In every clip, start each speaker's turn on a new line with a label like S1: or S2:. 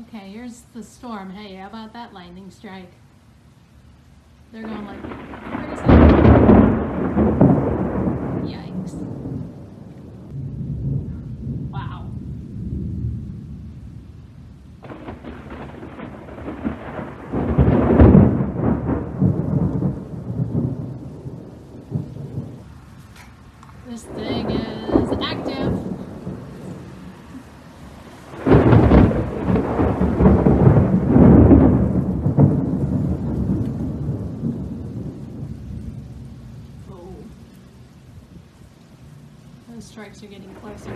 S1: Okay, here's the storm. Hey, how about that lightning strike? They're going like, the strikes are getting closer.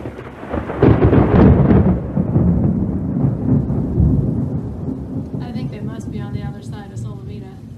S1: I think they must be on the other side of Solomita.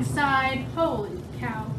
S1: inside. Holy cow.